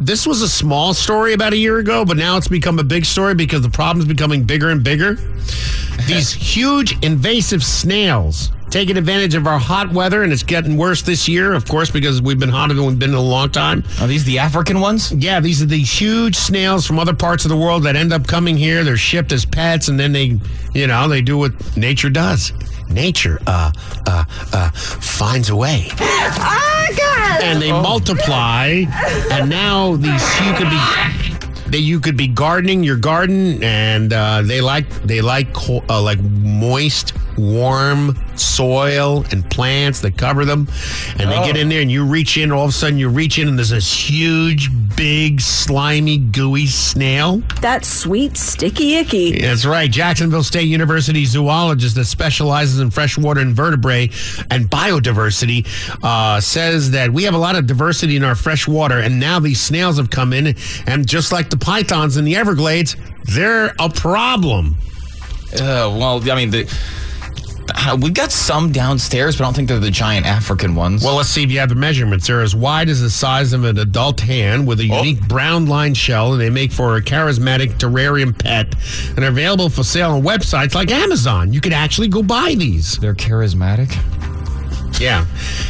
This was a small story about a year ago, but now it's become a big story because the problem's becoming bigger and bigger. These huge invasive snails taking advantage of our hot weather, and it's getting worse this year, of course, because we've been hotter than we've been in a long time. Are these the African ones? Yeah, these are the huge snails from other parts of the world that end up coming here. They're shipped as pets, and then they, you know, they do what nature does. Nature, uh, uh, uh, finds a way. And they oh. multiply, and now these you could be that you could be gardening your garden, and uh, they like they like uh, like moist, warm soil and plants that cover them, and they get in there, and you reach in, all of a sudden you reach in, and there's this huge, big, slimy, gooey snail. That sweet, sticky icky. That's right. Jacksonville State University zoologist that specializes in freshwater invertebrate and biodiversity uh, says that we have a lot of diversity in our freshwater, and now these snails have come in, and just like the pythons in the Everglades, they're a problem. Uh, well, I mean, the, uh, we've got some downstairs, but I don't think they're the giant African ones. Well, let's see if you have the measurements. They're as wide as the size of an adult hand with a unique brown line shell, and they make for a charismatic terrarium pet, and are available for sale on websites like Amazon. You could actually go buy these. they're charismatic. Yeah.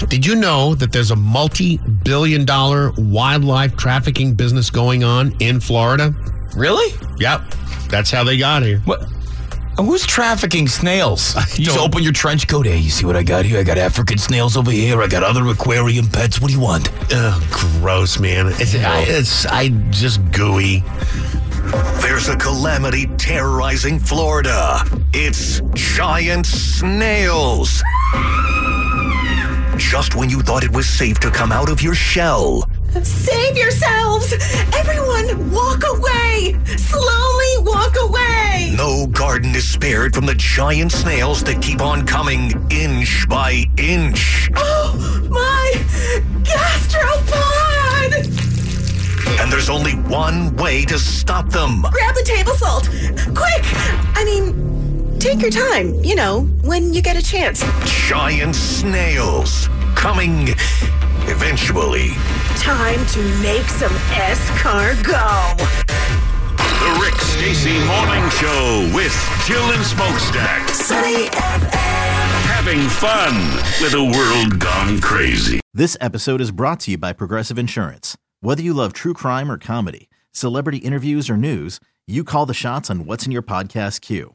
Did you know that there's a multi billion dollar wildlife trafficking business going on in Florida? Really? Yep. That's how they got here. What? Who's trafficking snails? You just open your trench coat. Hey, you see what I got here? I got African snails over here. I got other aquarium pets. What do you want? Ugh, gross, man. It's, I, it's I just gooey. There's a calamity terrorizing Florida. It's giant snails. Just when you thought it was safe to come out of your shell, Save yourselves! Everyone, walk away! Slowly walk away! no garden is spared from the giant snails that keep on coming inch by inch. Oh, my gastropod! And there's only one way to stop them. Grab the table salt! Quick! I mean, take your time, you know, when you get a chance. Giant snails coming eventually. Time to make some escargot. The Rick Stacy Morning Show with Jill and Smokestack. Sunny FM. Having fun with a world gone crazy. This episode is brought to you by Progressive Insurance. Whether you love true crime or comedy, celebrity interviews or news, you call the shots on what's in your podcast queue.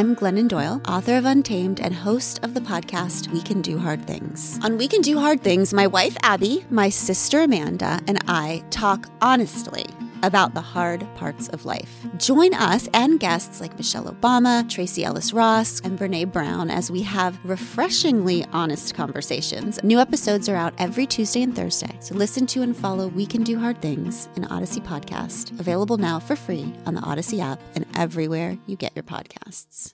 I'm Glennon Doyle, author of Untamed and host of the podcast We Can Do Hard Things. On We Can Do Hard Things, my wife Abby, my sister Amanda, and I talk honestly about the hard parts of life. Join us and guests like Michelle Obama, Tracee Ellis Ross, and Brene Brown as we have refreshingly honest conversations. New episodes are out every Tuesday and Thursday, so listen to and follow We Can Do Hard Things, an Odyssey podcast, available now for free on the Odyssey app and everywhere you get your podcasts.